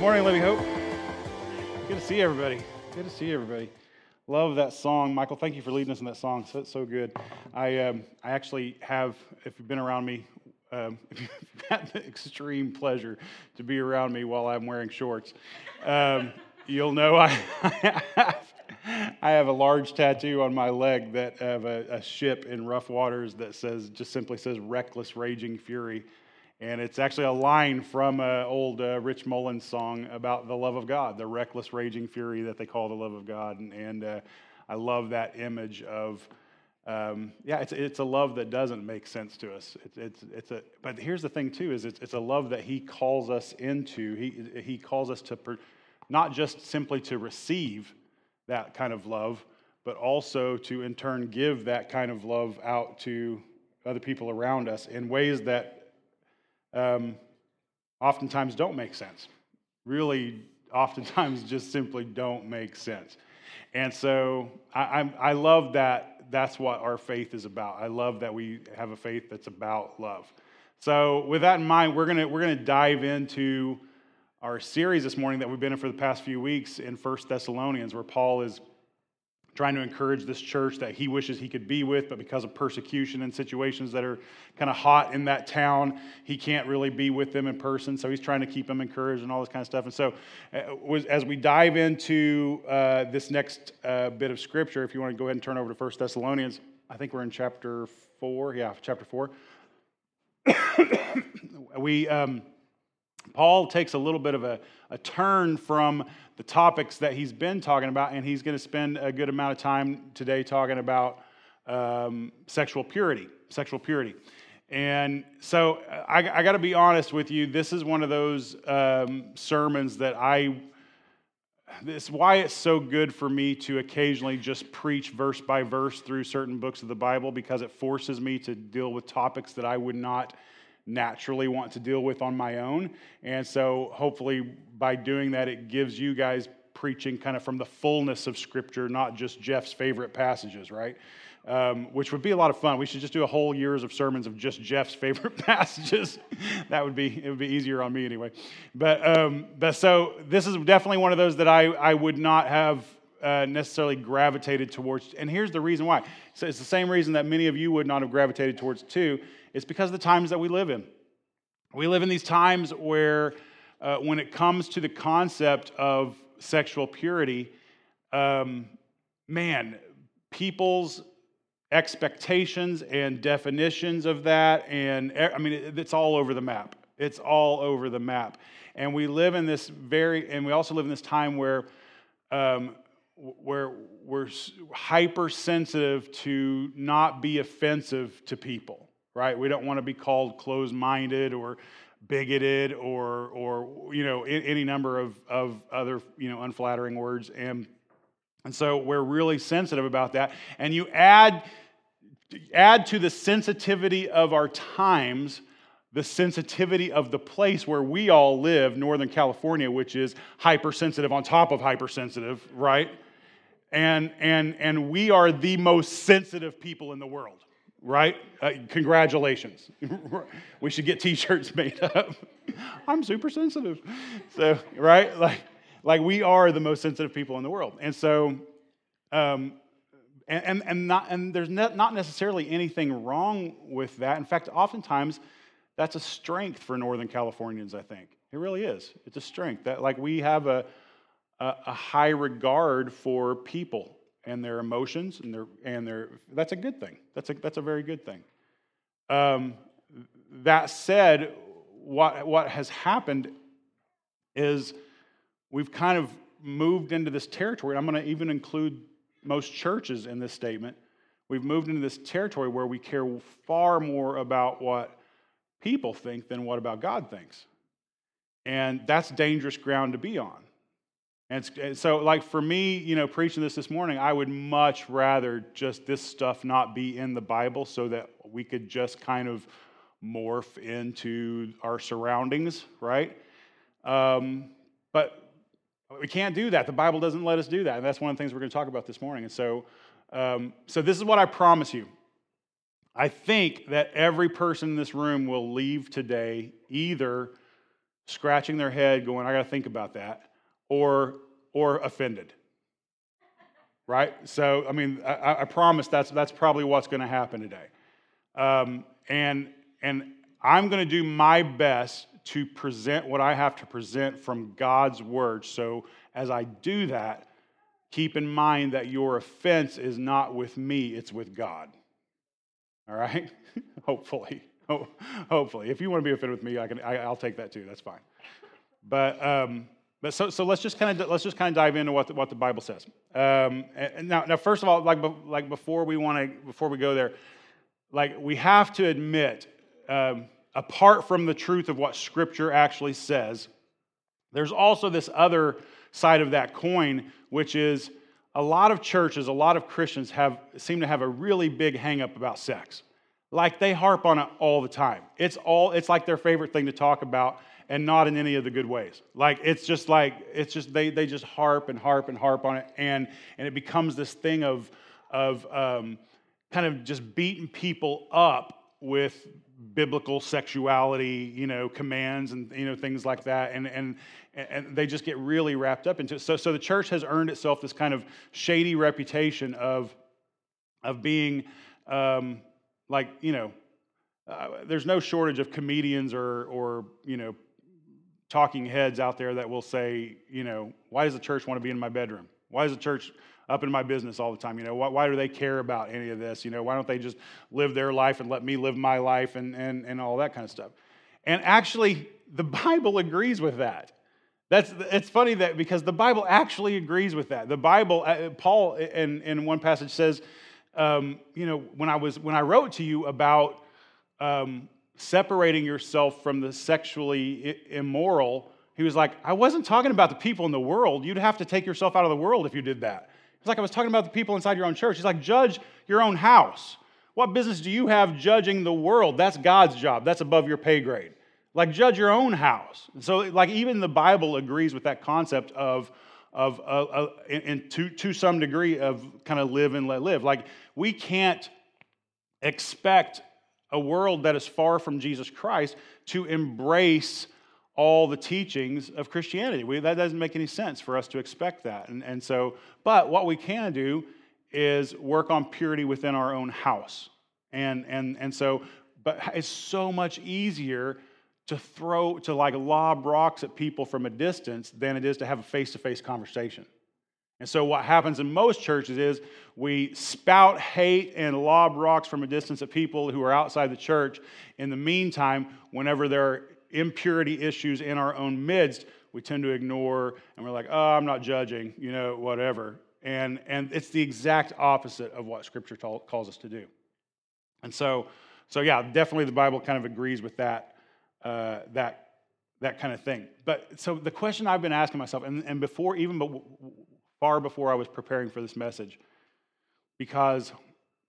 Good morning, Living Hope. Good to see everybody. Good to see everybody. Love that song, Michael. Thank you for leading us in that song. So, so good. I um, I actually have, if you've been around me, um, if you've had the extreme pleasure to be around me while I'm wearing shorts, um, you'll know I, I, have, I have a large tattoo on my leg that of a, a ship in rough waters that says just simply says "reckless raging fury." And it's actually a line from an old uh, Rich Mullins song about the love of God, the reckless, raging fury that they call the love of God. And, and uh, I love that image of, um, yeah, it's, it's a love that doesn't make sense to us. It's, it's, it's a, but here's the thing, too, is it's, it's a love that He calls us into. He, he calls us to per, not just simply to receive that kind of love, but also to, in turn, give that kind of love out to other people around us in ways that um, oftentimes don't make sense. Really, oftentimes just simply don't make sense. And so I, I, I love that that's what our faith is about. I love that we have a faith that's about love. So with that in mind, we're gonna we're gonna dive into our series this morning that we've been in for the past few weeks in First Thessalonians, where Paul is trying to encourage this church that he wishes he could be with, but because of persecution and situations that are kind of hot in that town, he can't really be with them in person. So he's trying to keep them encouraged and all this kind of stuff. And so, uh, as we dive into uh, this next uh, bit of scripture, if you want to go ahead and turn over to First Thessalonians, I think we're in chapter four. Yeah, chapter four. we. Um, Paul takes a little bit of a, a turn from the topics that he's been talking about, and he's going to spend a good amount of time today talking about um, sexual purity. Sexual purity. And so I, I got to be honest with you, this is one of those um, sermons that I, this is why it's so good for me to occasionally just preach verse by verse through certain books of the Bible because it forces me to deal with topics that I would not naturally want to deal with on my own. And so hopefully by doing that, it gives you guys preaching kind of from the fullness of Scripture, not just Jeff's favorite passages, right? Um, which would be a lot of fun. We should just do a whole years of sermons of just Jeff's favorite passages. that would be it would be easier on me anyway. But um, but so this is definitely one of those that I I would not have uh, necessarily gravitated towards. And here's the reason why. So it's the same reason that many of you would not have gravitated towards too. It's because of the times that we live in. We live in these times where, uh, when it comes to the concept of sexual purity, um, man, people's expectations and definitions of that, and I mean, it's all over the map. It's all over the map. And we live in this very, and we also live in this time where um, where we're hypersensitive to not be offensive to people, right? We don't want to be called closed minded or bigoted or, or you know, any number of, of other, you know, unflattering words. And, and so we're really sensitive about that. And you add, add to the sensitivity of our times the sensitivity of the place where we all live, Northern California, which is hypersensitive on top of hypersensitive, right? and, and, and we are the most sensitive people in the world, right? Uh, congratulations. we should get t shirts made up. I'm super sensitive. So, right? Like, like we are the most sensitive people in the world. And so, um, and, and, and, not, and there's not necessarily anything wrong with that. In fact, oftentimes that's a strength for Northern Californians, I think. It really is. It's a strength that, like, we have a, a, a high regard for people and their emotions and their and their that's a good thing. That's a that's a very good thing. Um, that said what what has happened is we've kind of moved into this territory i'm going to even include most churches in this statement. We've moved into this territory where we care far more about what people think than what about god thinks. And that's dangerous ground to be on and so, like for me, you know, preaching this this morning, I would much rather just this stuff not be in the Bible so that we could just kind of morph into our surroundings, right? Um, but we can't do that. The Bible doesn't let us do that. And that's one of the things we're going to talk about this morning. And so, um, so this is what I promise you. I think that every person in this room will leave today either scratching their head, going, I got to think about that, or, or offended. Right? So, I mean, I, I promise that's, that's probably what's going to happen today. Um, and, and I'm going to do my best to present what I have to present from God's word. So, as I do that, keep in mind that your offense is not with me, it's with God. All right? Hopefully. Hopefully. If you want to be offended with me, I can, I, will take that too. That's fine. But, um, but so, so let's just kind of let's just kind of dive into what the, what the Bible says. Um, now, now, first of all, like, like before we want to before we go there, like we have to admit, um, apart from the truth of what Scripture actually says, there's also this other side of that coin, which is a lot of churches, a lot of Christians have seem to have a really big hangup about sex. Like they harp on it all the time. It's all it's like their favorite thing to talk about and not in any of the good ways. Like it's just like it's just they they just harp and harp and harp on it and and it becomes this thing of of um, kind of just beating people up with biblical sexuality, you know, commands and you know things like that, and and and they just get really wrapped up into it. So so the church has earned itself this kind of shady reputation of of being um, like you know, uh, there's no shortage of comedians or or you know talking heads out there that will say, you know, why does the church want to be in my bedroom? Why is the church up in my business all the time. You know, why, why, do they care about any of this? You know, why don't they just live their life and let me live my life and, and, and all that kind of stuff? And actually, the Bible agrees with that. That's, it's funny that because the Bible actually agrees with that. The Bible, uh, Paul in, in one passage says, um, you know, when I, was, when I wrote to you about um, separating yourself from the sexually immoral, he was like, I wasn't talking about the people in the world. You'd have to take yourself out of the world if you did that. It's like I was talking about the people inside your own church. He's like, judge your own house. What business do you have judging the world? That's God's job. That's above your pay grade. Like, judge your own house. So, like, even the Bible agrees with that concept of, of uh, in, to, to some degree, of kind of live and let live. Like, we can't expect a world that is far from Jesus Christ to embrace all the teachings of Christianity. We, that doesn't make any sense for us to expect that. And, and so, but what we can do is work on purity within our own house. And, and, and so, but it's so much easier to throw, to like lob rocks at people from a distance than it is to have a face to face conversation. And so, what happens in most churches is we spout hate and lob rocks from a distance at people who are outside the church. In the meantime, whenever there are impurity issues in our own midst, we tend to ignore and we're like, oh, I'm not judging, you know, whatever. And, and it's the exact opposite of what Scripture calls us to do. And so, so yeah, definitely the Bible kind of agrees with that, uh, that, that kind of thing. But so the question I've been asking myself, and, and before, even far before I was preparing for this message, because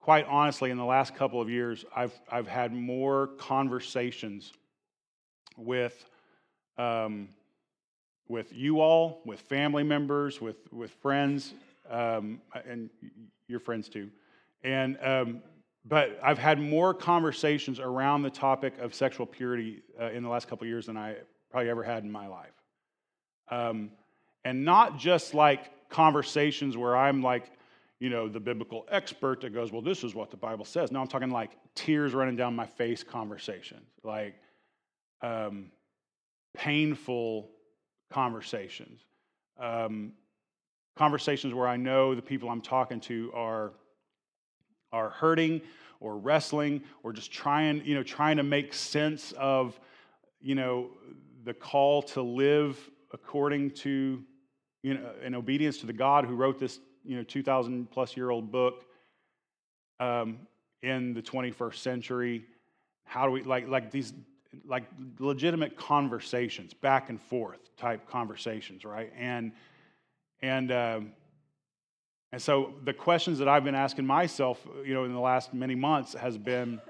quite honestly, in the last couple of years, I've, I've had more conversations with, um, with you all, with family members, with, with friends, um, and your friends too. And, um, but I've had more conversations around the topic of sexual purity uh, in the last couple of years than I probably ever had in my life. Um, and not just like conversations where I'm like, you know, the biblical expert that goes, well, this is what the Bible says. No, I'm talking like tears running down my face conversations. Like, um, painful conversations. Um, conversations where I know the people I'm talking to are, are hurting or wrestling or just trying, you know, trying to make sense of, you know, the call to live according to, you know, in obedience to the God who wrote this, you know, 2,000 plus year old book um, in the 21st century. How do we, like, like these, like legitimate conversations, back and forth type conversations, right? And and um, and so the questions that I've been asking myself, you know, in the last many months has been,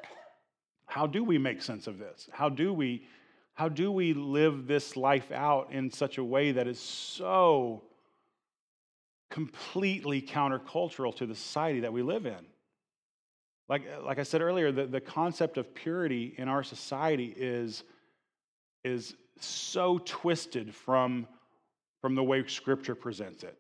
how do we make sense of this? How do we how do we live this life out in such a way that is so completely countercultural to the society that we live in? Like, like I said earlier, the, the concept of purity in our society is, is so twisted from, from the way Scripture presents it.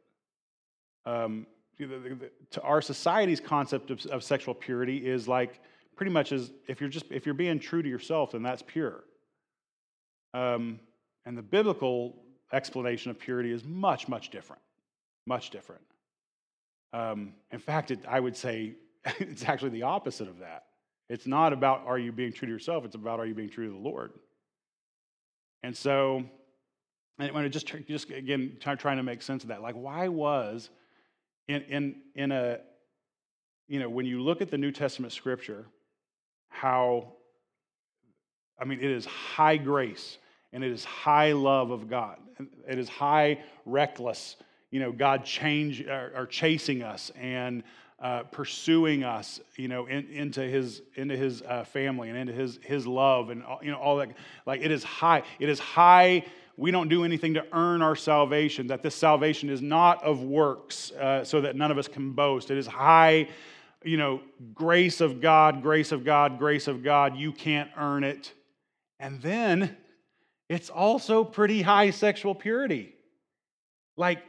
Um, to our society's concept of, of sexual purity is like pretty much as if you're just if you're being true to yourself, then that's pure. Um, and the biblical explanation of purity is much, much different. Much different. Um, in fact, it, I would say it's actually the opposite of that. It's not about are you being true to yourself, it's about are you being true to the Lord. And so, and when it just, just again, trying to make sense of that, like why was in, in, in a, you know, when you look at the New Testament scripture, how, I mean, it is high grace and it is high love of God. It is high reckless, you know, God change or, or chasing us and uh, pursuing us, you know, in, into his into his uh, family and into his his love and you know all that. Like it is high. It is high. We don't do anything to earn our salvation. That this salvation is not of works, uh, so that none of us can boast. It is high, you know, grace of God, grace of God, grace of God. You can't earn it. And then it's also pretty high sexual purity. Like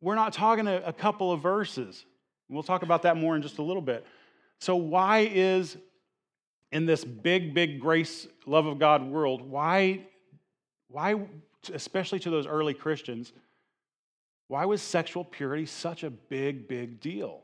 we're not talking a, a couple of verses. We'll talk about that more in just a little bit. So, why is in this big, big grace, love of God world, why, why, especially to those early Christians, why was sexual purity such a big, big deal?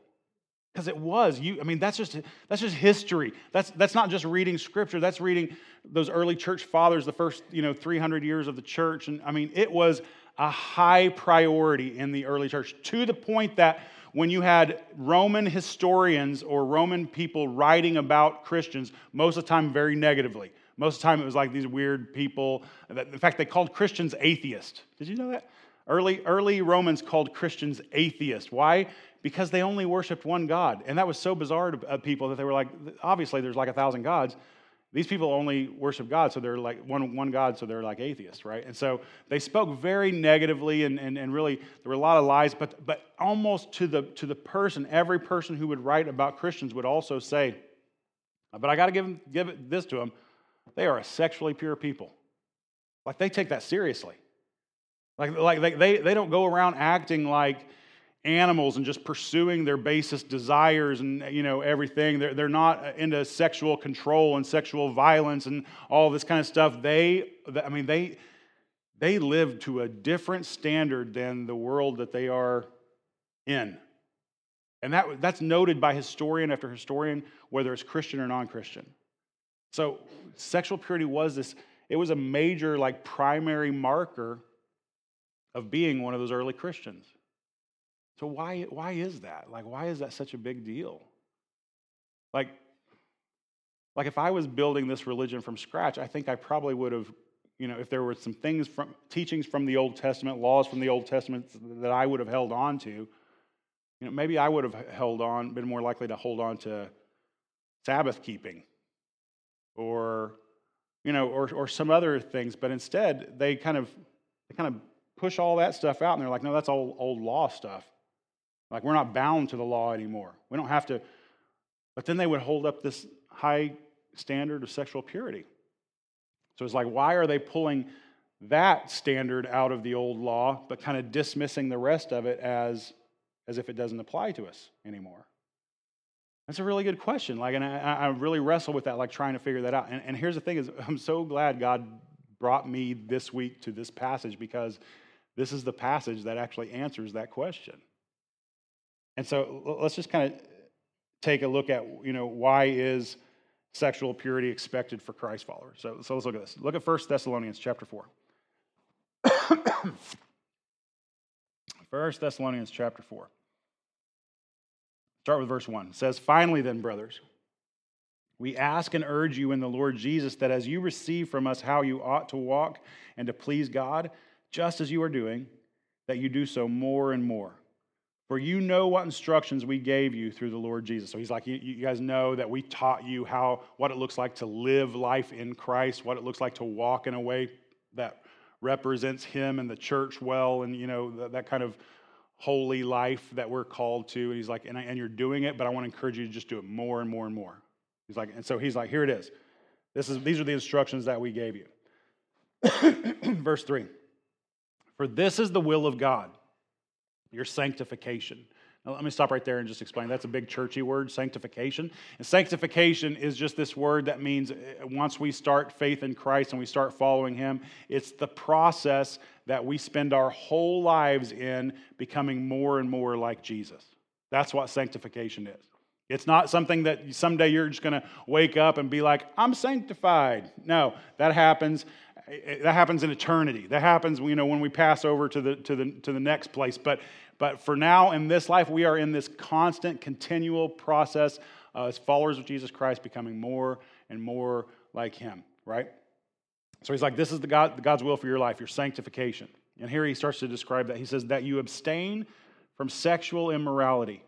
Because it was. You, I mean, that's just that's just history. That's that's not just reading scripture. That's reading those early church fathers, the first you know 300 years of the church. And I mean, it was a high priority in the early church to the point that when you had Roman historians or Roman people writing about Christians, most of the time very negatively. Most of the time it was like these weird people. In fact, they called Christians atheists. Did you know that? Early, early Romans called Christians atheists. Why? Because they only worshiped one God. And that was so bizarre to uh, people that they were like, obviously, there's like a thousand gods. These people only worship God, so they're like one, one God, so they're like atheists, right? And so they spoke very negatively, and, and, and really there were a lot of lies, but, but almost to the, to the person, every person who would write about Christians would also say, but I got to give, give this to them they are a sexually pure people. Like they take that seriously. Like, like they, they, they don't go around acting like, animals and just pursuing their basest desires and you know everything. They're, they're not into sexual control and sexual violence and all this kind of stuff. They i mean they they live to a different standard than the world that they are in. And that, that's noted by historian after historian whether it's christian or non-christian. So sexual purity was this it was a major like primary marker of being one of those early christians so why, why is that? Like, why is that such a big deal? Like, like if I was building this religion from scratch, I think I probably would have, you know, if there were some things from teachings from the Old Testament, laws from the Old Testament that I would have held on to, you know, maybe I would have held on, been more likely to hold on to Sabbath keeping or, you know, or, or some other things. But instead, they kind of, they kind of push all that stuff out and they're like, no, that's all old law stuff. Like we're not bound to the law anymore. We don't have to. But then they would hold up this high standard of sexual purity. So it's like, why are they pulling that standard out of the old law, but kind of dismissing the rest of it as, as if it doesn't apply to us anymore? That's a really good question. Like, and I, I really wrestle with that, like trying to figure that out. And, and here's the thing: is I'm so glad God brought me this week to this passage because this is the passage that actually answers that question. And so let's just kind of take a look at, you know, why is sexual purity expected for Christ followers? So, so let's look at this. Look at 1 Thessalonians chapter 4. 1 Thessalonians chapter 4. Start with verse 1. It says, Finally, then, brothers, we ask and urge you in the Lord Jesus that as you receive from us how you ought to walk and to please God, just as you are doing, that you do so more and more for you know what instructions we gave you through the Lord Jesus. So he's like, you, you, guys know that we taught you how what it looks like to live life in Christ, what it looks like to walk in a way that represents Him and the church well, and you know that, that kind of holy life that we're called to. And he's like, and, and you're doing it, but I want to encourage you to just do it more and more and more. He's like, and so he's like, here it is. This is these are the instructions that we gave you. Verse 3 For this is the will of God, your sanctification. Now, let me stop right there and just explain. That's a big churchy word, sanctification. And sanctification is just this word that means uh, once we start faith in Christ and we start following Him, it's the process that we spend our whole lives in becoming more and more like Jesus. That's what sanctification is. It's not something that someday you're just going to wake up and be like, I'm sanctified. No, that happens. That happens in eternity. That happens, you know, when we pass over to the, to the, to the next place. But, but for now, in this life, we are in this constant, continual process uh, as followers of Jesus Christ, becoming more and more like Him, right? So he's like, this is the God, God's will for your life, your sanctification. And here he starts to describe that. He says, that you abstain from sexual immorality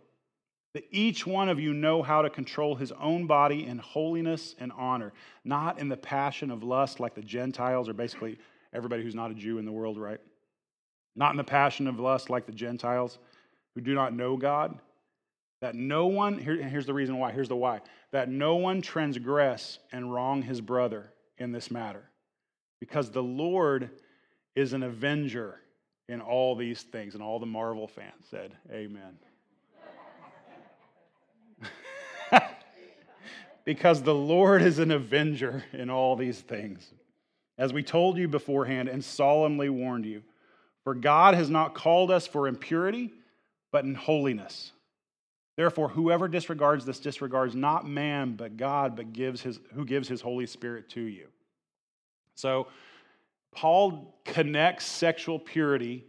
that each one of you know how to control his own body in holiness and honor, not in the passion of lust like the Gentiles, or basically everybody who's not a Jew in the world, right? Not in the passion of lust like the Gentiles who do not know God. That no one, here, here's the reason why, here's the why, that no one transgress and wrong his brother in this matter. Because the Lord is an avenger in all these things. And all the Marvel fans said, Amen. Because the Lord is an avenger in all these things. As we told you beforehand and solemnly warned you, for God has not called us for impurity, but in holiness. Therefore, whoever disregards this disregards not man, but God, but gives his, who gives his Holy Spirit to you. So, Paul connects sexual purity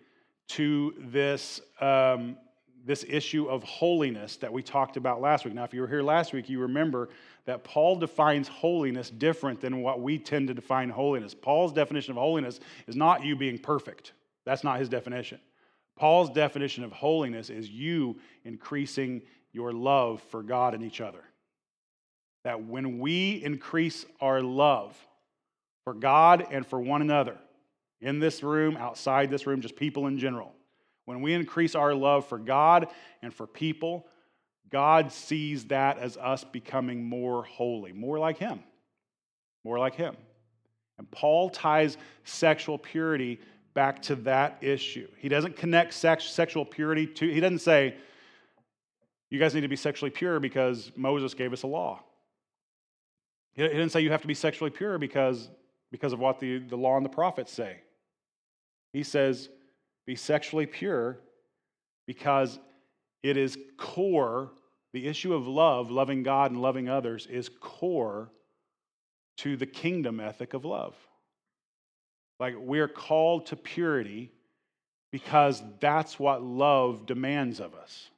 to this um, this issue of holiness that we talked about last week. Now, if you were here last week, you remember that Paul defines holiness different than what we tend to define holiness. Paul's definition of holiness is not you being perfect, that's not his definition. Paul's definition of holiness is you increasing your love for God and each other. That when we increase our love for God and for one another, in this room, outside this room, just people in general, when we increase our love for God and for people, God sees that as us becoming more holy, more like Him, more like Him. And Paul ties sexual purity back to that issue. He doesn't connect sex, sexual purity to, he doesn't say, you guys need to be sexually pure because Moses gave us a law. He didn't say you have to be sexually pure because, because of what the, the law and the prophets say. He says, be sexually pure because it is core, the issue of love, loving God and loving others, is core to the kingdom ethic of love. Like we are called to purity because that's what love demands of us.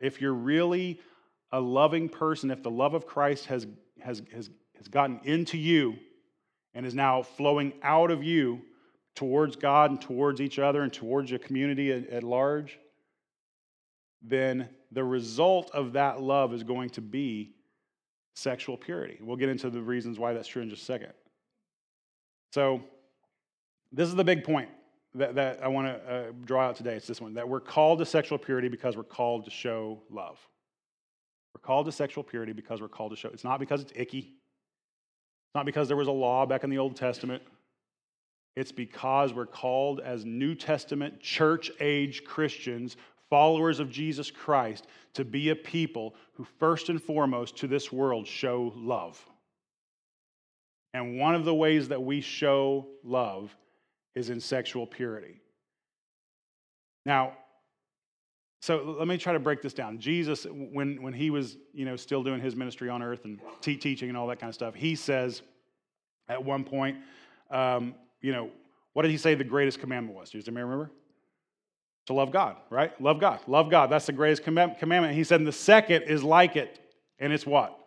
If you're really a loving person, if the love of Christ has, has, has, has gotten into you and is now flowing out of you, towards God and towards each other and towards your community at, at large, then the result of that love is going to be sexual purity. We'll get into the reasons why that's true in just a second. So, this is the big point that, that I want to uh, draw out today. It's this one that we're called to sexual purity because we're called to show love. We're called to sexual purity because we're called to show. It's not because it's icky. It's not because there was a law back in the Old Testament. It's because we're called as New Testament church age Christians, followers of Jesus Christ, to be a people who, first and foremost, to this world show love. And one of the ways that we show love is in sexual purity. Now, so let me try to break this down. Jesus, when, when he was you know, still doing his ministry on earth and te- teaching and all that kind of stuff, he says at one point, um, you know, what did he say the greatest commandment was? Does anybody remember? To love God, right? Love God. Love God. That's the greatest commandment. He said, and the second is like it. And it's what?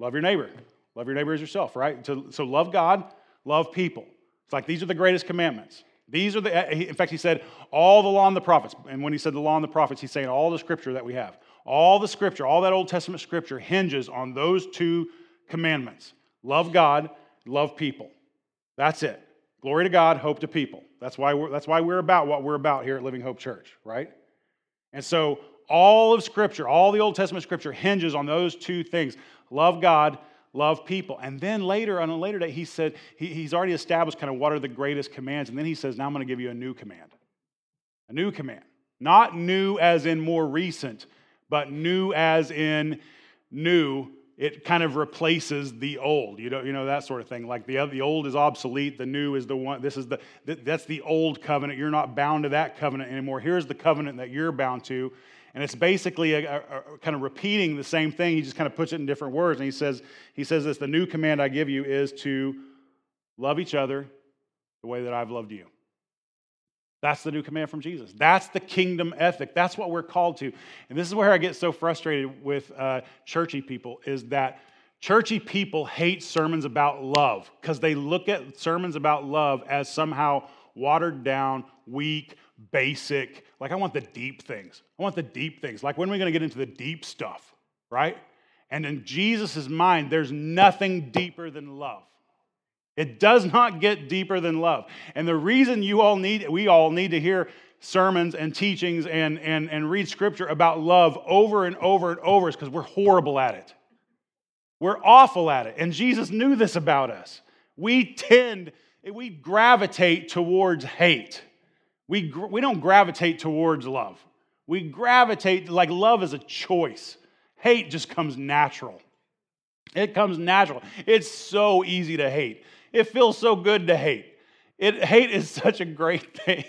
Love your neighbor. Love your neighbor as yourself, right? So, love God, love people. It's like these are the greatest commandments. These are the, eh, in fact, he said, all the law and the prophets. And when he said the law and the prophets, he's saying all the scripture that we have. All the scripture, all that Old Testament scripture hinges on those two commandments love God, love people. That's it. Glory to God, hope to people. That's why we're, that's why we're about what we're about here at Living Hope Church, right? And so all of Scripture, all the Old Testament Scripture hinges on those two things love God, love people. And then later, on a later day, he said, he, he's already established kind of what are the greatest commands. And then he says, now I'm going to give you a new command. A new command. Not new as in more recent, but new as in new. It kind of replaces the old, you know, you know that sort of thing. Like the the old is obsolete, the new is the one. This is the that's the old covenant. You're not bound to that covenant anymore. Here's the covenant that you're bound to, and it's basically a, a, a, kind of repeating the same thing. He just kind of puts it in different words. And he says, he says this the new command I give you is to love each other the way that I've loved you. That's the new command from Jesus. That's the kingdom ethic. That's what we're called to. And this is where I get so frustrated with uh, churchy people is that churchy people hate sermons about love because they look at sermons about love as somehow watered down, weak, basic. Like, I want the deep things. I want the deep things. Like, when are we going to get into the deep stuff, right? And in Jesus' mind, there's nothing deeper than love. It does not get deeper than love. And the reason you all need, we all need to hear sermons and teachings and, and, and read scripture about love over and over and over is because we're horrible at it. We're awful at it. And Jesus knew this about us. We tend, we gravitate towards hate. We, we don't gravitate towards love. We gravitate, like love is a choice. Hate just comes natural. It comes natural. It's so easy to hate. It feels so good to hate. It, hate is such a great thing.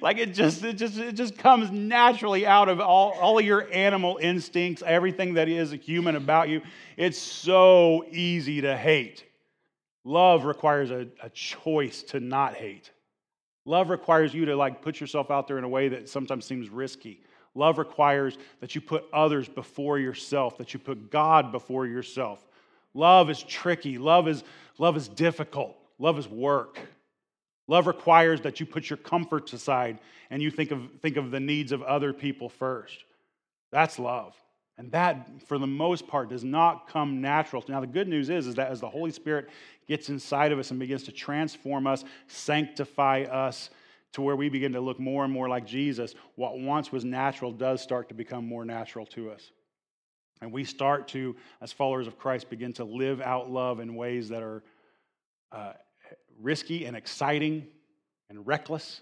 like it just, it just, it just comes naturally out of all, all of your animal instincts, everything that is human about you. It's so easy to hate. Love requires a, a choice to not hate. Love requires you to like put yourself out there in a way that sometimes seems risky. Love requires that you put others before yourself, that you put God before yourself. Love is tricky. Love is, love is difficult. Love is work. Love requires that you put your comforts aside and you think of, think of the needs of other people first. That's love. And that, for the most part, does not come natural. Now, the good news is, is that as the Holy Spirit gets inside of us and begins to transform us, sanctify us to where we begin to look more and more like Jesus, what once was natural does start to become more natural to us. And we start to, as followers of Christ, begin to live out love in ways that are uh, risky and exciting and reckless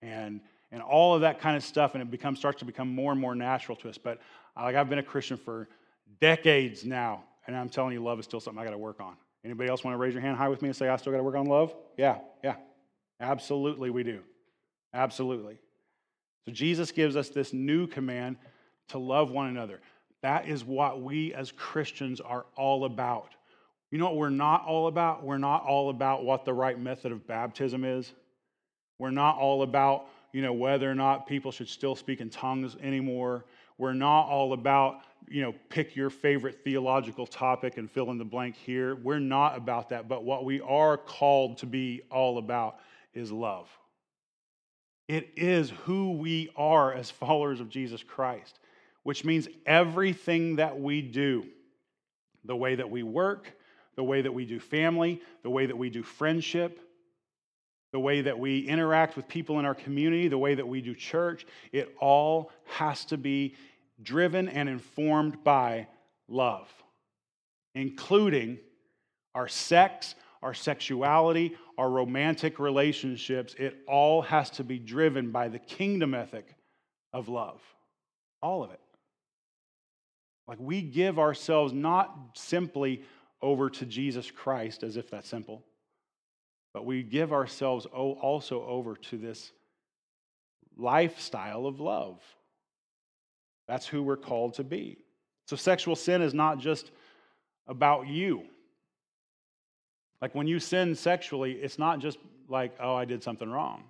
and, and all of that kind of stuff. And it becomes, starts to become more and more natural to us. But like I've been a Christian for decades now, and I'm telling you, love is still something I got to work on. Anybody else want to raise your hand high with me and say, I still got to work on love? Yeah, yeah. Absolutely, we do. Absolutely. So Jesus gives us this new command to love one another. That is what we as Christians are all about. You know what we're not all about? We're not all about what the right method of baptism is. We're not all about, you know, whether or not people should still speak in tongues anymore. We're not all about, you know, pick your favorite theological topic and fill in the blank here. We're not about that. But what we are called to be all about is love. It is who we are as followers of Jesus Christ, which means everything that we do, the way that we work, the way that we do family, the way that we do friendship, the way that we interact with people in our community, the way that we do church, it all has to be driven and informed by love, including our sex, our sexuality, our romantic relationships. It all has to be driven by the kingdom ethic of love. All of it. Like we give ourselves not simply over to Jesus Christ, as if that's simple, but we give ourselves also over to this lifestyle of love. That's who we're called to be. So, sexual sin is not just about you. Like when you sin sexually, it's not just like, oh, I did something wrong.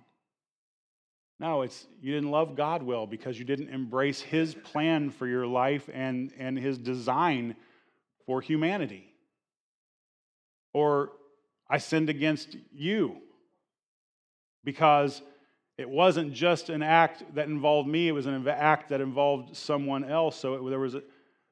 No, it's you didn't love God well because you didn't embrace His plan for your life and, and His design for humanity. Or I sinned against you because it wasn't just an act that involved me, it was an act that involved someone else. So it, there was a,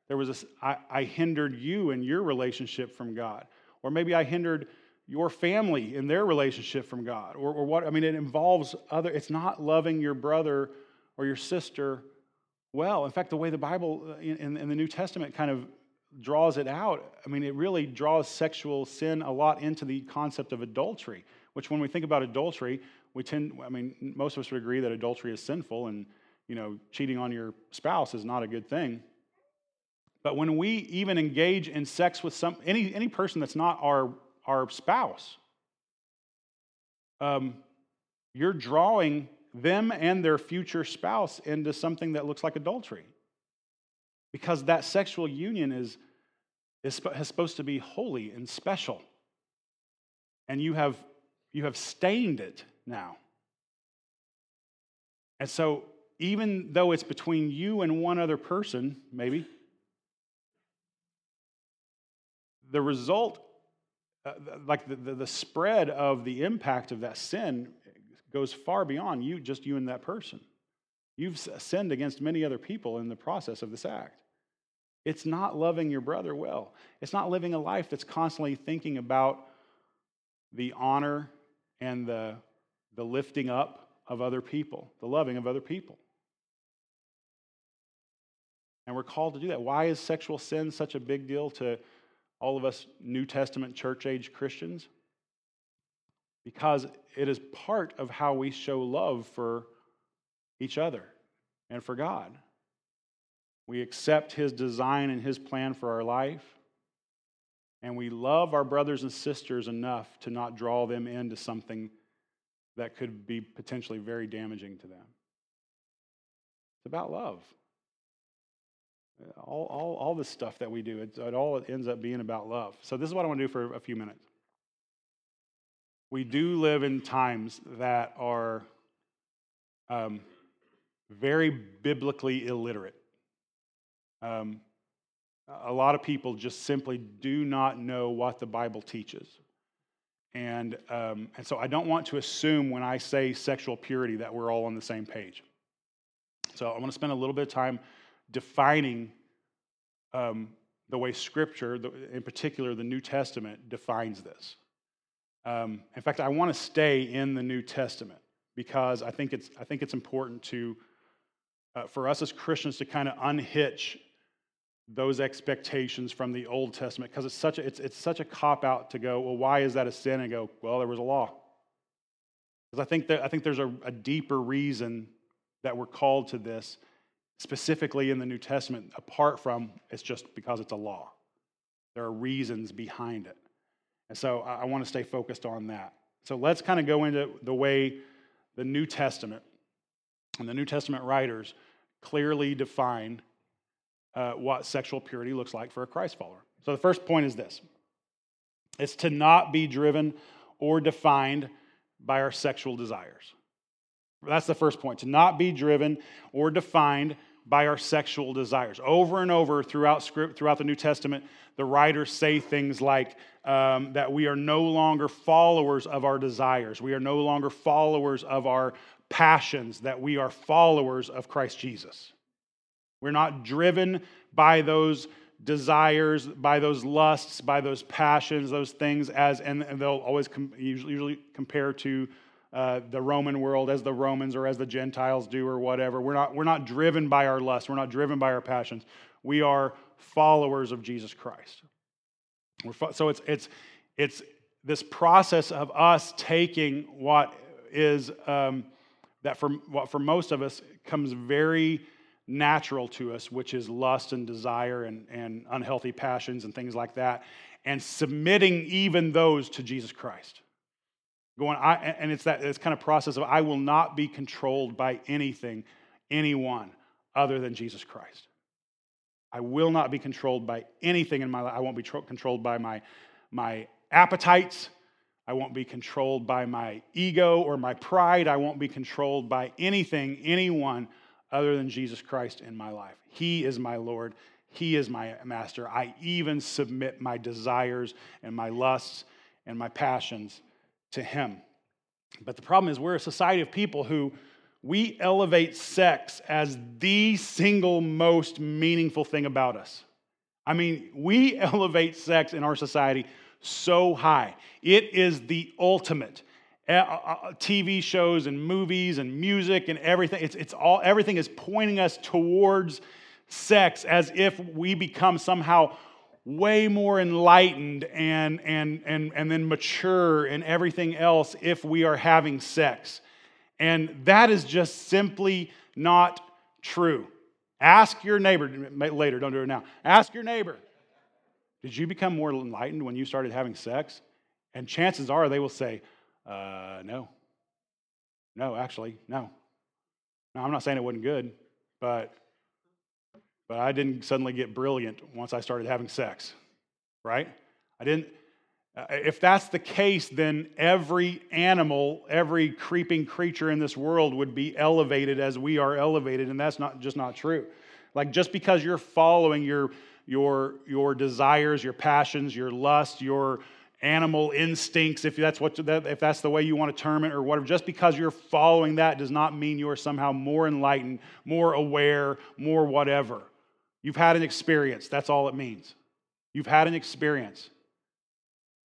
there was a, I, I hindered you and your relationship from God. Or maybe I hindered your family in their relationship from God. Or, or what, I mean, it involves other, it's not loving your brother or your sister well. In fact, the way the Bible uh, in, in the New Testament kind of draws it out. I mean, it really draws sexual sin a lot into the concept of adultery, which when we think about adultery, we tend, I mean, most of us would agree that adultery is sinful and, you know, cheating on your spouse is not a good thing. But when we even engage in sex with some, any, any person that's not our, our spouse, um, you're drawing them and their future spouse into something that looks like adultery. Because that sexual union is, is, is supposed to be holy and special. And you have, you have stained it now. And so, even though it's between you and one other person, maybe, the result, uh, like the, the, the spread of the impact of that sin goes far beyond you, just you and that person. You've sinned against many other people in the process of this act. It's not loving your brother well. It's not living a life that's constantly thinking about the honor and the, the lifting up of other people, the loving of other people. And we're called to do that. Why is sexual sin such a big deal to all of us New Testament church age Christians? Because it is part of how we show love for each other and for God. We accept His design and His plan for our life. And we love our brothers and sisters enough to not draw them into something that could be potentially very damaging to them. It's about love. All, all, all this stuff that we do, it, it all ends up being about love. So, this is what I want to do for a few minutes. We do live in times that are um, very biblically illiterate. Um, a lot of people just simply do not know what the Bible teaches. And, um, and so I don't want to assume when I say sexual purity that we're all on the same page. So I want to spend a little bit of time defining um, the way Scripture, in particular the New Testament, defines this. Um, in fact, I want to stay in the New Testament because I think it's, I think it's important to, uh, for us as Christians to kind of unhitch those expectations from the Old Testament because it's such a, it's, it's such a cop out to go, well, why is that a sin? And go, well, there was a law. Because I think that I think there's a, a deeper reason that we're called to this specifically in the New Testament, apart from it's just because it's a law. There are reasons behind it. And so I, I want to stay focused on that. So let's kind of go into the way the New Testament and the New Testament writers clearly define uh, what sexual purity looks like for a Christ follower. So the first point is this it's to not be driven or defined by our sexual desires. That's the first point, to not be driven or defined by our sexual desires. Over and over throughout script, throughout the New Testament, the writers say things like um, that we are no longer followers of our desires. We are no longer followers of our passions, that we are followers of Christ Jesus. We're not driven by those desires, by those lusts, by those passions, those things as, and, they'll always com- usually, usually compare to uh, the Roman world as the Romans or as the Gentiles do or whatever. We're not, we're not driven by our lust. We're not driven by our passions. We are followers of Jesus Christ. Fo- so it's, it's, it's this process of us taking what is, um, that for, what for most of us comes very natural to us, which is lust and desire and, and unhealthy passions and things like that, and submitting even those to Jesus Christ. Going, I, and it's that it's kind of process of I will not be controlled by anything, anyone other than Jesus Christ. I will not be controlled by anything in my life. I won't be tro- controlled by my, my appetites. I won't be controlled by my ego or my pride. I won't be controlled by anything, anyone other than Jesus Christ in my life. He is my Lord. He is my master. I even submit my desires and my lusts and my passions to Him. But the problem is, we're a society of people who we elevate sex as the single most meaningful thing about us. I mean, we elevate sex in our society so high. It is the ultimate. Uh, uh, TV shows and movies and music and everything, it's, it's all, everything is pointing us towards sex as if we become somehow way more enlightened and, and, and, and then mature and everything else if we are having sex. And that is just simply not true. Ask your neighbor later, don't do it now. Ask your neighbor, did you become more enlightened when you started having sex? And chances are they will say, uh, no. No, actually, no. Now, I'm not saying it wasn't good, but, but I didn't suddenly get brilliant once I started having sex, right? I didn't. Uh, if that's the case, then every animal, every creeping creature in this world would be elevated as we are elevated, and that's not just not true. Like just because you're following your your your desires, your passions, your lust, your animal instincts, if that's, what, if that's the way you want to term it or whatever, just because you're following that does not mean you're somehow more enlightened, more aware, more whatever. You've had an experience. That's all it means. You've had an experience.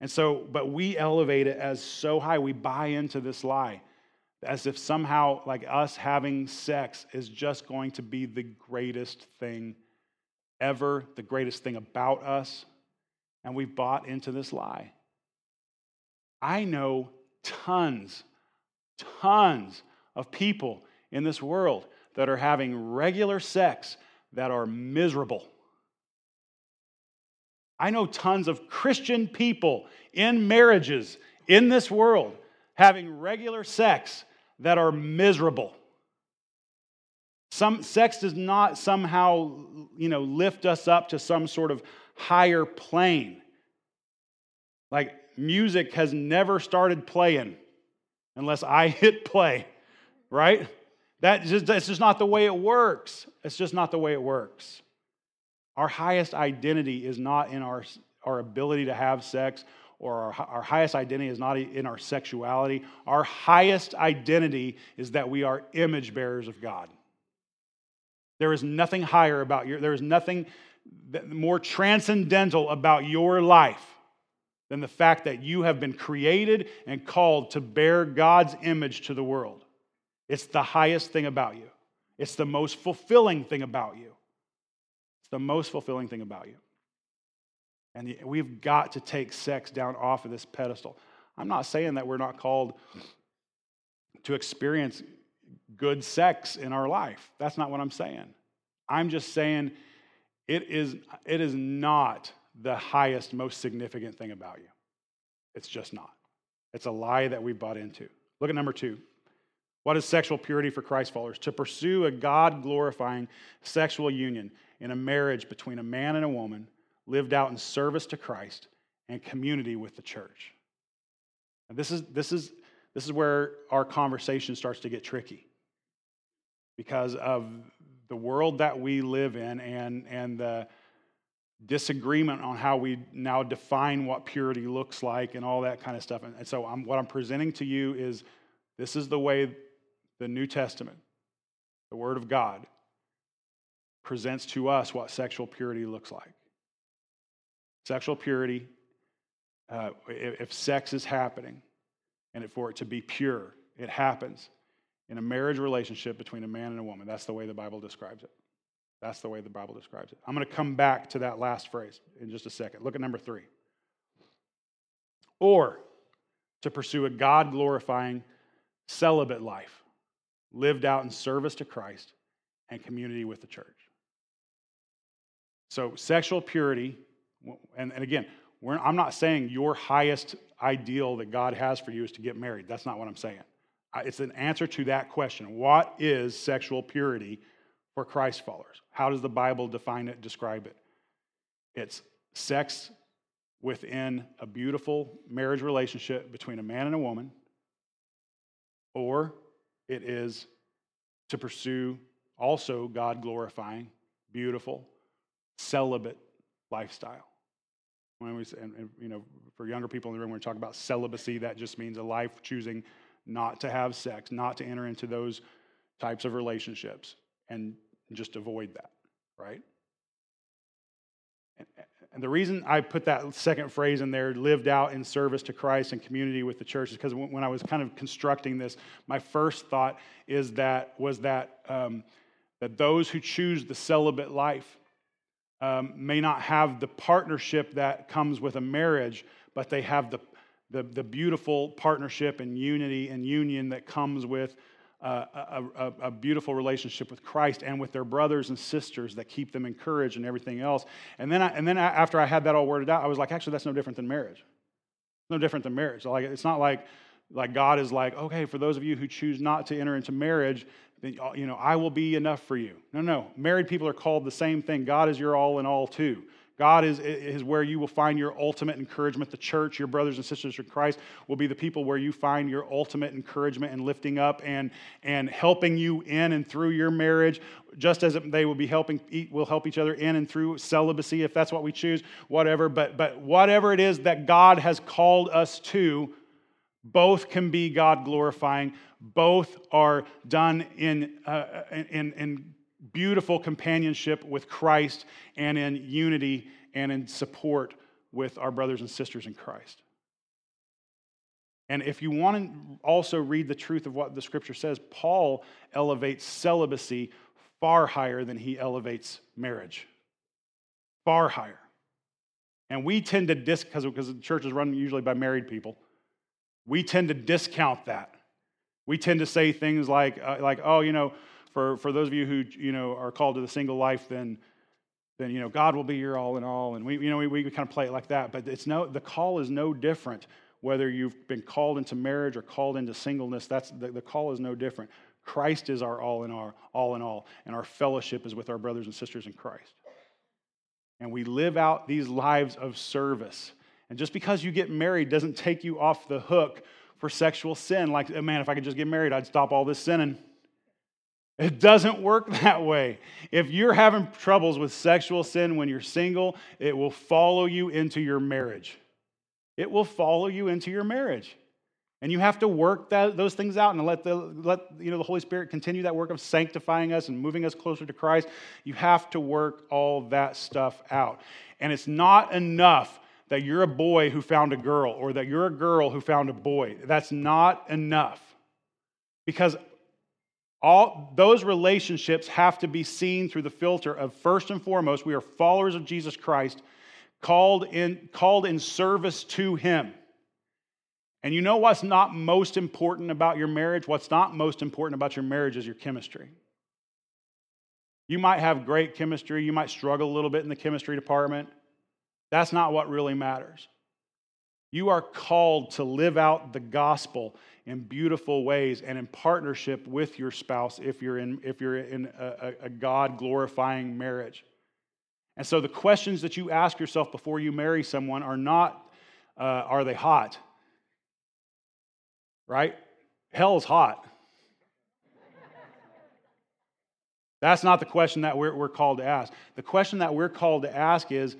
And so, but we elevate it as so high, we buy into this lie as if somehow, like us having sex is just going to be the greatest thing ever, the greatest thing about us. And we've bought into this lie. I know tons, tons of people in this world that are having regular sex that are miserable. I know tons of Christian people in marriages in this world having regular sex that are miserable. Some sex does not somehow, you know, lift us up to some sort of higher plane. Like music has never started playing unless I hit play, right? That just, that's just not the way it works. It's just not the way it works. Our highest identity is not in our, our ability to have sex, or our, our highest identity is not in our sexuality. Our highest identity is that we are image bearers of God. There is nothing higher about your, there is nothing more transcendental about your life than the fact that you have been created and called to bear God's image to the world. It's the highest thing about you, it's the most fulfilling thing about you. It's the most fulfilling thing about you. And we've got to take sex down off of this pedestal. I'm not saying that we're not called to experience good sex in our life. That's not what I'm saying. I'm just saying it is, it is not the highest, most significant thing about you. It's just not. It's a lie that we bought into. Look at number two. What is sexual purity for Christ followers? To pursue a God glorifying sexual union in a marriage between a man and a woman lived out in service to Christ and community with the church. And this is, this is, this is where our conversation starts to get tricky because of the world that we live in and, and the disagreement on how we now define what purity looks like and all that kind of stuff. And so, I'm, what I'm presenting to you is this is the way the New Testament, the Word of God, presents to us what sexual purity looks like. Sexual purity, uh, if, if sex is happening and for it to be pure, it happens in a marriage relationship between a man and a woman. That's the way the Bible describes it. That's the way the Bible describes it. I'm going to come back to that last phrase in just a second. Look at number three. Or to pursue a God glorifying celibate life, lived out in service to Christ and community with the church. So, sexual purity, and, and again, I'm not saying your highest ideal that God has for you is to get married. That's not what I'm saying. It's an answer to that question. What is sexual purity for Christ followers. How does the Bible define it, describe it? It's sex within a beautiful marriage relationship between a man and a woman, or it is to pursue also God glorifying, beautiful, celibate lifestyle. When we, and, you know, for younger people in the room, when we talk about celibacy, that just means a life choosing not to have sex, not to enter into those types of relationships and just avoid that, right? And the reason I put that second phrase in there, lived out in service to Christ and community with the church, is because when I was kind of constructing this, my first thought is that was that um, that those who choose the celibate life um, may not have the partnership that comes with a marriage, but they have the, the, the beautiful partnership and unity and union that comes with a, a, a, beautiful relationship with Christ and with their brothers and sisters that keep them encouraged and everything else. And then, I, and then after I had that all worded out, I was like, actually, that's no different than marriage. No different than marriage. Like, it's not like, like God is like, okay, for those of you who choose not to enter into marriage, then, uh, you know, I will be enough for you. No, no. Married people are called the same thing. God is your all in all, too. God is, is where you will find your ultimate encouragement. The church, your brothers and sisters in Christ, will be the people where you find your ultimate encouragement and lifting up and, and helping you in and through your marriage, just as they will be helping, will help each other in and through celibacy, if that's what we choose, whatever. But, but whatever it is that God has called us to, both can be God glorifying. Both are done in, uh, in, in beautiful companionship with Christ and in unity and in support with our brothers and sisters in Christ. And if you want to also read the truth of what the scripture says, Paul elevates celibacy far higher than he elevates marriage. Far higher. And we tend to dis because the church is run usually by married people. We tend to discount that. We tend to say things like, uh, like oh, you know, for, for those of you who you know are called to the single life, then then you know God will be your all in all, and we you know we, we kind of play it like that. But it's no the call is no different whether you've been called into marriage or called into singleness. That's the, the call is no different. Christ is our all in all, all in all, and our fellowship is with our brothers and sisters in Christ. And we live out these lives of service. And just because you get married doesn't take you off the hook for sexual sin. Like, oh, man, if I could just get married, I'd stop all this sinning. It doesn't work that way. If you're having troubles with sexual sin when you're single, it will follow you into your marriage. It will follow you into your marriage. And you have to work that, those things out and let the, let you know, the Holy Spirit continue that work of sanctifying us and moving us closer to Christ. You have to work all that stuff out. And it's not enough that you're a boy who found a girl or that you're a girl who found a boy. That's not enough. Because all those relationships have to be seen through the filter of first and foremost, we are followers of Jesus Christ, called in, called in service to Him. And you know what's not most important about your marriage? What's not most important about your marriage is your chemistry. You might have great chemistry, you might struggle a little bit in the chemistry department. That's not what really matters. You are called to live out the gospel in beautiful ways and in partnership with your spouse if you're in, if you're in a, a God glorifying marriage. And so the questions that you ask yourself before you marry someone are not, uh, are they hot? Right? Hell is hot. That's not the question that we're, we're called to ask. The question that we're called to ask is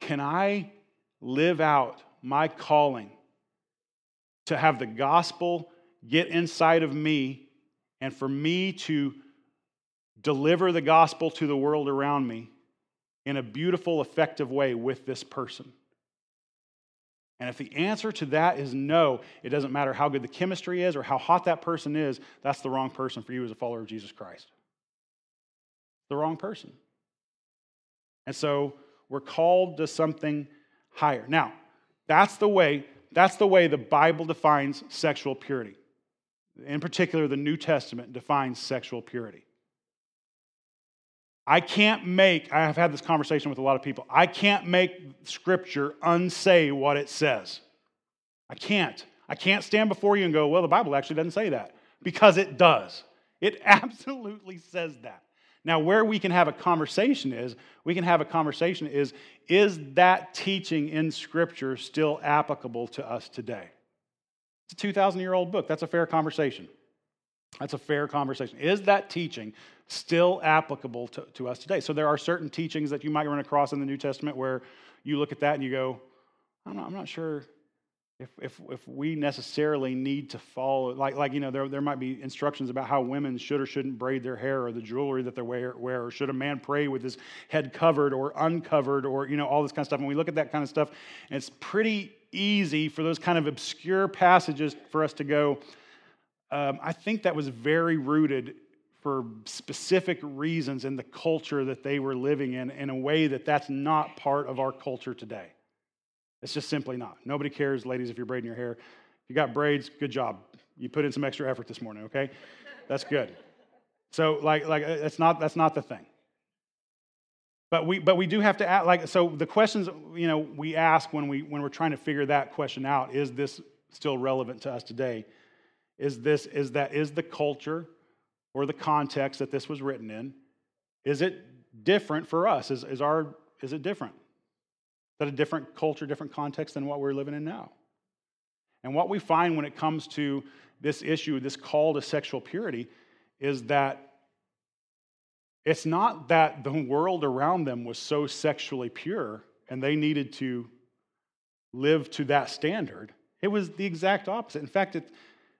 can I live out my calling to have the gospel get inside of me and for me to deliver the gospel to the world around me in a beautiful, effective way with this person? And if the answer to that is no, it doesn't matter how good the chemistry is or how hot that person is, that's the wrong person for you as a follower of Jesus Christ. The wrong person. And so we're called to something higher. Now, that's the way that's the way the Bible defines sexual purity. In particular, the New Testament defines sexual purity. I can't make, I have had this conversation with a lot of people, I can't make Scripture unsay what it says. I can't. I can't stand before you and go, well, the Bible actually doesn't say that. Because it does. It absolutely says that. Now, where we can have a conversation is, we can have a conversation is, is that teaching in Scripture still applicable to us today? It's a 2,000 year old book. That's a fair conversation. That's a fair conversation. Is that teaching still applicable to, to us today? So, there are certain teachings that you might run across in the New Testament where you look at that and you go, I'm not, I'm not sure if, if, if we necessarily need to follow, like, like you know, there, there might be instructions about how women should or shouldn't braid their hair or the jewelry that they wear, wear, or should a man pray with his head covered or uncovered or, you know, all this kind of stuff. And we look at that kind of stuff, and it's pretty easy for those kind of obscure passages for us to go, um, I think that was very rooted for specific reasons in the culture that they were living in in a way that that's not part of our culture today. It's just simply not. Nobody cares, ladies, if you're braiding your hair. If you got braids, good job. You put in some extra effort this morning, okay? That's good. So, like, like uh, that's not that's not the thing. But we but we do have to ask, like so the questions you know we ask when we when we're trying to figure that question out is this still relevant to us today? Is this is that is the culture or the context that this was written in? Is it different for us? Is, is our is it different? That a different culture, different context than what we're living in now? And what we find when it comes to this issue, this call to sexual purity, is that it's not that the world around them was so sexually pure and they needed to live to that standard. It was the exact opposite. In fact, it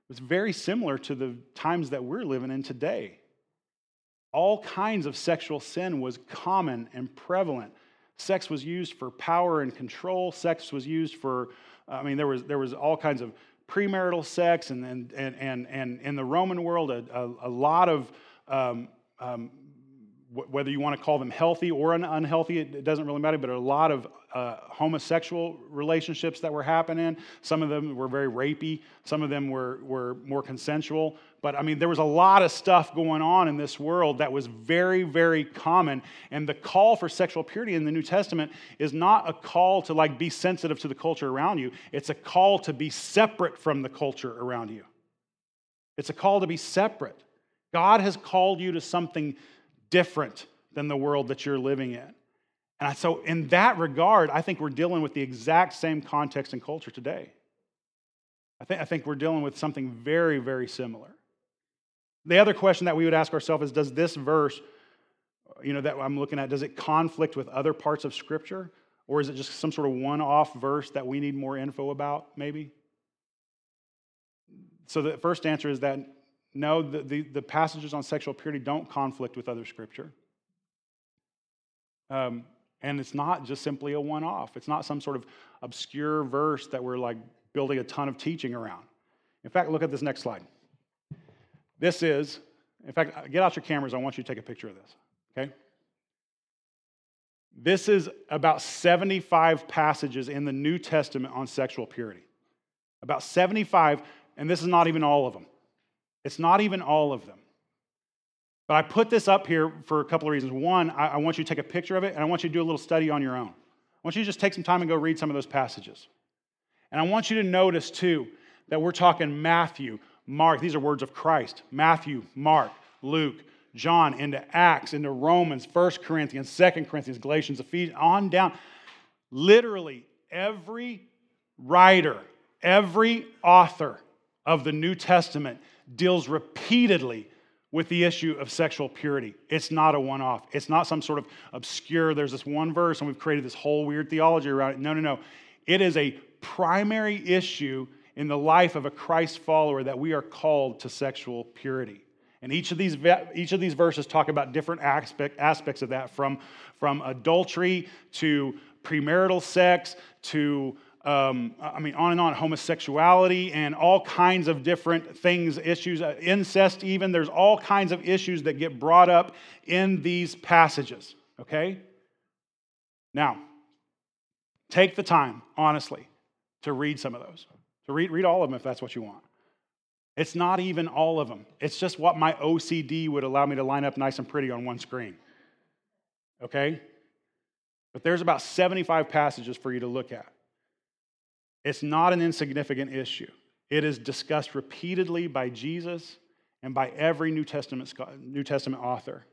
was very similar to the times that we're living in today. All kinds of sexual sin was common and prevalent. Sex was used for power and control. Sex was used for, I mean, there was, there was all kinds of premarital sex, and, and, and, and, in the Roman world, a, a, a lot of um, um, whether you want to call them healthy or unhealthy, it doesn't really matter, but a lot of uh, homosexual relationships that were happening. Some of them were very rapey, some of them were, were more consensual. But I mean, there was a lot of stuff going on in this world that was very, very common. And the call for sexual purity in the New Testament is not a call to like be sensitive to the culture around you, it's a call to be separate from the culture around you. It's a call to be separate. God has called you to something different than the world that you're living in. And so, in that regard, I think we're dealing with the exact same context and culture today. I think, I think we're dealing with something very, very similar. The other question that we would ask ourselves is Does this verse, you know, that I'm looking at, does it conflict with other parts of Scripture? Or is it just some sort of one off verse that we need more info about, maybe? So, the first answer is that no, the, the, the, passages on sexual purity don't conflict with other scripture. Um, and it's not just simply a one off, it's not some sort of obscure verse that we're like building a ton of teaching around. In fact, look at this next slide. This is, in fact, get out your cameras. I want you to take a picture of this, okay? This is about 75 passages in the New Testament on sexual purity. About 75, and this is not even all of them. It's not even all of them. But I put this up here for a couple of reasons. One, I, want you to take a picture of it, and I want you to do a little study on your own. I want you to just take some time and go read some of those passages. And I want you to notice, too, that we're talking Matthew, Mark. These are words of Christ. Matthew, Mark, Luke, John, into Acts, into Romans, 1 Corinthians, 2 Corinthians, Galatians, Ephesians, on down. Literally, every writer, every author of the New Testament deals repeatedly with the issue of sexual purity. It's not a one off. It's not some sort of obscure, there's this one verse and we've created this whole weird theology around it. No, no, no. It is a primary issue in the life of a Christ follower that we are called to sexual purity. And each of these, each of these verses talk about different aspect, aspects of that from, from adultery to premarital sex to um, I mean, on and on, homosexuality and all kinds of different things, issues, uh, incest, even. There's all kinds of issues that get brought up in these passages, okay? Now, take the time, honestly, to read some of those. To read, read all of them if that's what you want. It's not even all of them, it's just what my OCD would allow me to line up nice and pretty on one screen, okay? But there's about 75 passages for you to look at. It's not an insignificant issue. It is discussed repeatedly by Jesus and by every New Testament, New Testament author.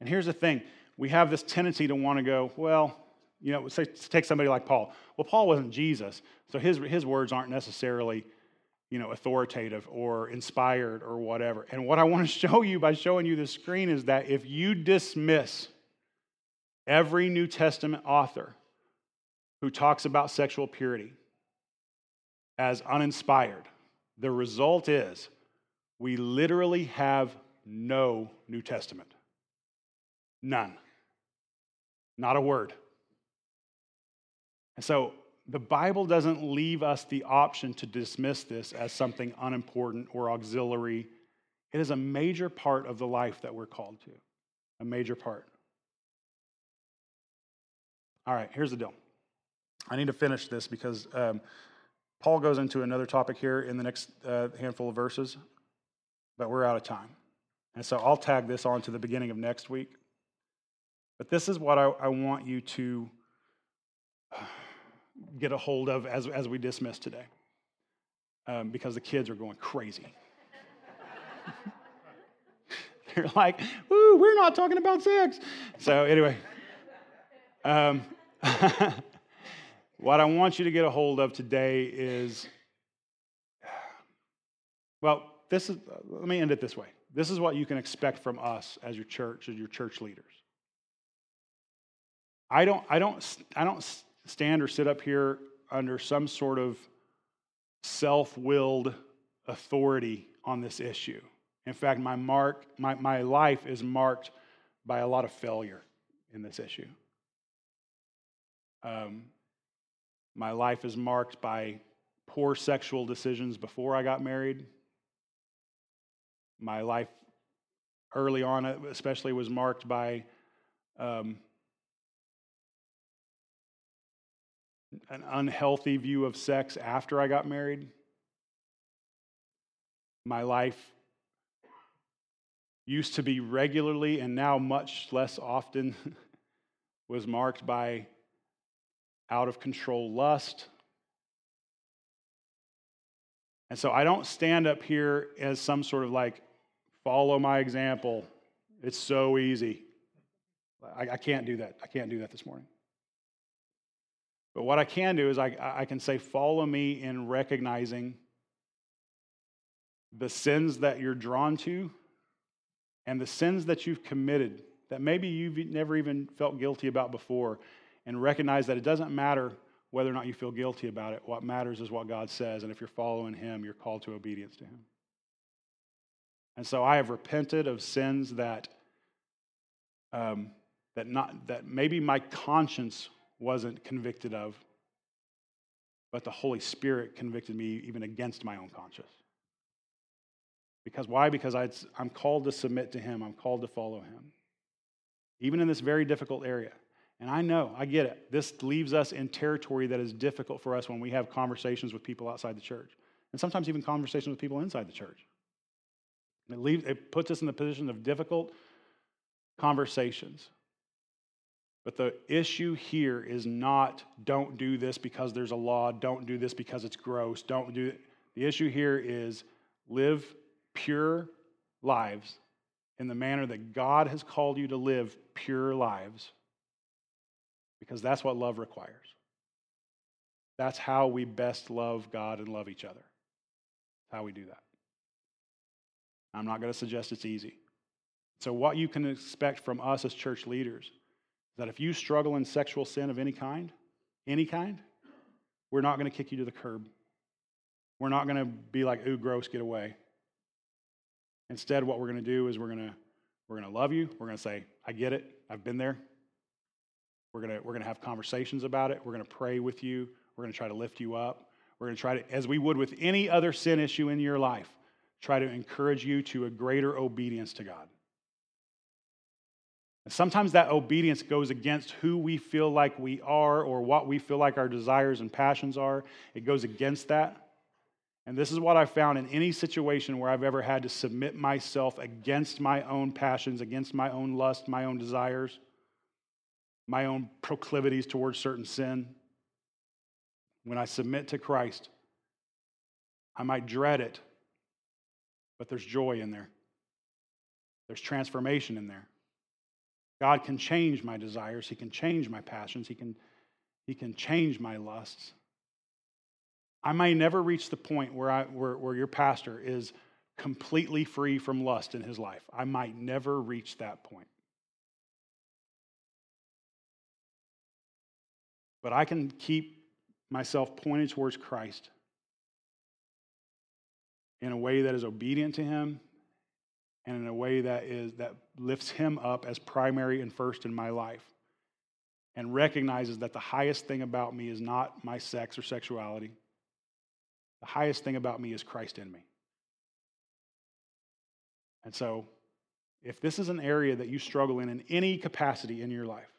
And here's the thing we have this tendency to want to go, well, you know, say, take somebody like Paul. Well, Paul wasn't Jesus, so his, his words aren't necessarily, you know, authoritative or inspired or whatever. And what I want to show you by showing you this screen is that if you dismiss every New Testament author who talks about sexual purity, as uninspired. The result is we literally have no New Testament. None. Not a word. And so the Bible doesn't leave us the option to dismiss this as something unimportant or auxiliary. It is a major part of the life that we're called to, a major part. All right, here's the deal. I need to finish this because um, Paul goes into another topic here in the next uh, handful of verses, but we're out of time. And so I'll tag this on to the beginning of next week. But this is what I, I want you to get a hold of as, as we dismiss today, um, because the kids are going crazy. They're like, "Woo, we're not talking about sex." So anyway, um, what I want you to get a hold of today is, well, this is. Let me end it this way. This is what you can expect from us as your church, as your church leaders. I don't, I don't, I don't stand or sit up here under some sort of self-willed authority on this issue. In fact, my mark, my, my life is marked by a lot of failure in this issue. Um, my life is marked by poor sexual decisions before I got married. My life early on, especially, was marked by um, an unhealthy view of sex after I got married. My life used to be regularly and now much less often was marked by out of control lust. And so I don't stand up here as some sort of like, follow my example. It's so easy. I, I can't do that. I can't do that this morning. But what I can do is I, I can say, follow me in recognizing the sins that you're drawn to and the sins that you've committed that maybe you've never even felt guilty about before, and recognize that it doesn't matter whether or not you feel guilty about it. What matters is what God says, and if you're following Him, you're called to obedience to Him. And so I have repented of sins that, um, that, not, that maybe my conscience wasn't convicted of, but the Holy Spirit convicted me even against my own conscience. Because why? Because i am called to submit to Him, I'm called to follow Him, even in this very difficult area. And I know, I get it. This leaves us in territory that is difficult for us when we have conversations with people outside the church, and sometimes even conversations with people inside the church. It, leaves, it puts us in the position of difficult conversations. But the issue here is not don't do this because there's a law, don't do this because it's gross, don't do it. The issue here is live pure lives in the manner that God has called you to live pure lives because that's what love requires. That's how we best love God and love each other. How we do that. I'm not going to suggest it's easy. So, what you can expect from us as church leaders is that if you struggle in sexual sin of any kind, any kind, we're not going to kick you to the curb. We're not going to be like, ooh, gross, get away. Instead, what we're going to do is we're going to we're going to love you. We're going to say, I get it. I've been there. We're going to we're going to have conversations about it. We're going to pray with you. We're going to try to lift you up. We're going to try to, as we would with any other sin issue in your life, try to encourage you to a greater obedience to God. And sometimes that obedience goes against who we feel like we are or what we feel like our desires and passions are. It goes against that. And this is what I found in any situation where I've ever had to submit myself against my own passions, against my own lust, my own desires, my own proclivities towards certain sin. When I submit to Christ, I might dread it, but there's joy in there. There's transformation in there. God can change my desires, He can change my passions, He can, he can change my lusts. I may never reach the point where, I, where, where your pastor is completely free from lust in his life. I might never reach that point. But I can keep myself pointed towards Christ in a way that is obedient to Him and in a way that is that lifts him up as primary and first in my life and recognizes that the highest thing about me is not my sex or sexuality. The highest thing about me is christ in me. And so, if this is an area that you struggle in in any capacity in your life,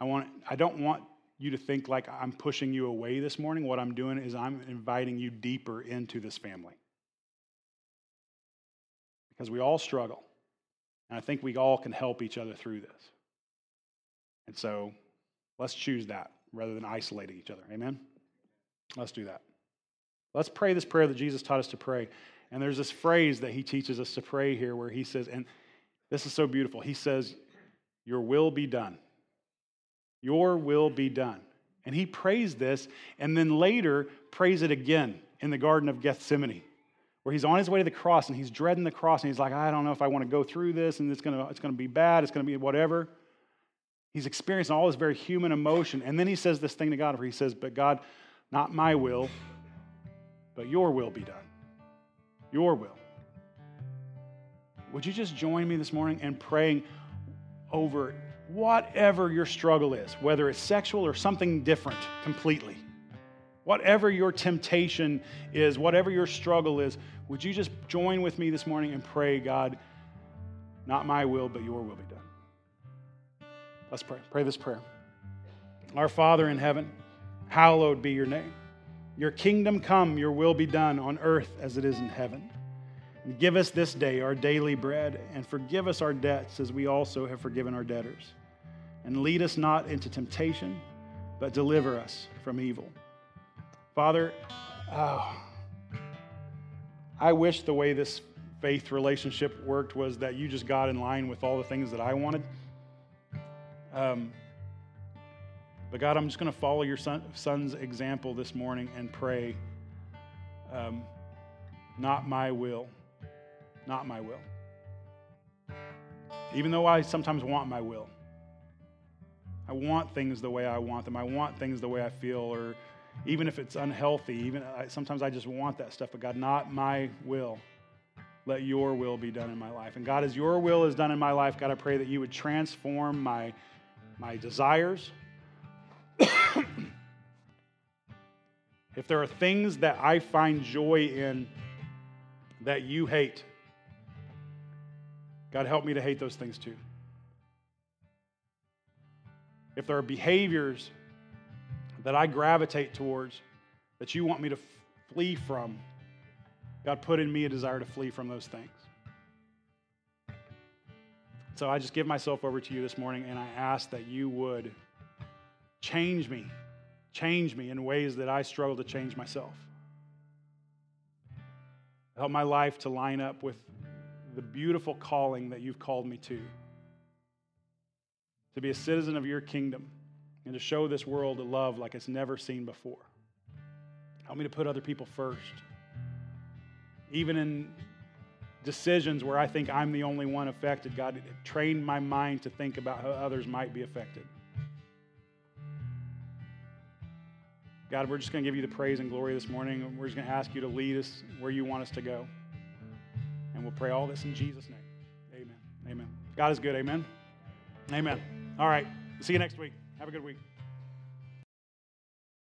I want I don't want you to think like I'm pushing you away this morning. What I'm doing is I'm inviting you deeper into this family. Because we all struggle. And I think we all can help each other through this. And so let's choose that rather than isolating each other. Amen? Let's do that. Let's pray this prayer that Jesus taught us to pray. And there's this phrase that he teaches us to pray here where he says, and this is so beautiful. He says, Your will be done. Your will be done. And he prays this and then later prays it again in the Garden of Gethsemane, where he's on his way to the cross and he's dreading the cross and he's like, I don't know if I want to go through this and it's going to, it's going to be bad, it's going to be whatever. He's experiencing all this very human emotion. And then he says this thing to God where he says, But God, not my will, but your will be done. Your will. Would you just join me this morning in praying over whatever your struggle is, whether it's sexual or something different completely, whatever your temptation is, whatever your struggle is, would you just join with me this morning and pray, God, not my will, but your will be done? Let's pray. Pray this prayer. Our Father in heaven, hallowed be your name. Your kingdom come, your will be done on earth as it is in heaven. And give us this day our daily bread, and forgive us our debts as we also have forgiven our debtors and lead us not into temptation, but deliver us from evil. Father, oh, I wish the way this faith relationship worked was that you just got in line with all the things that I wanted. Um, but God, I'm just going to follow your son, son's example this morning and pray, um, not my will, not my will. Even though I sometimes want my will. I want things the way I want them. I want things the way I feel, or even if it's unhealthy, even sometimes I just want that stuff. But God, not my will. Let your will be done in my life. And God, as your will is done in my life, God, I pray that you would transform my, my desires. if there are things that I find joy in that you hate, God, help me to hate those things too if there are behaviors that I gravitate towards that you want me to f- flee from, God, put in me a desire to flee from those things. So I just give myself over to you this morning and I ask that you would change me, change me in ways that I struggle to change myself. Help my life to line up with the beautiful calling that you've called me to to be a citizen of your kingdom and to show this world a love like it's never seen before. Help me to put other people first. Even in decisions where I think I'm the only one affected, God, train my mind to think about how others might be affected. God, we're just going to give you the praise and glory this morning. We're just going to ask you to lead us where you want us to go. And we'll pray all this in Jesus' name. Amen. Amen. God is good. Amen. Amen. All right. See you next week. Have a good week.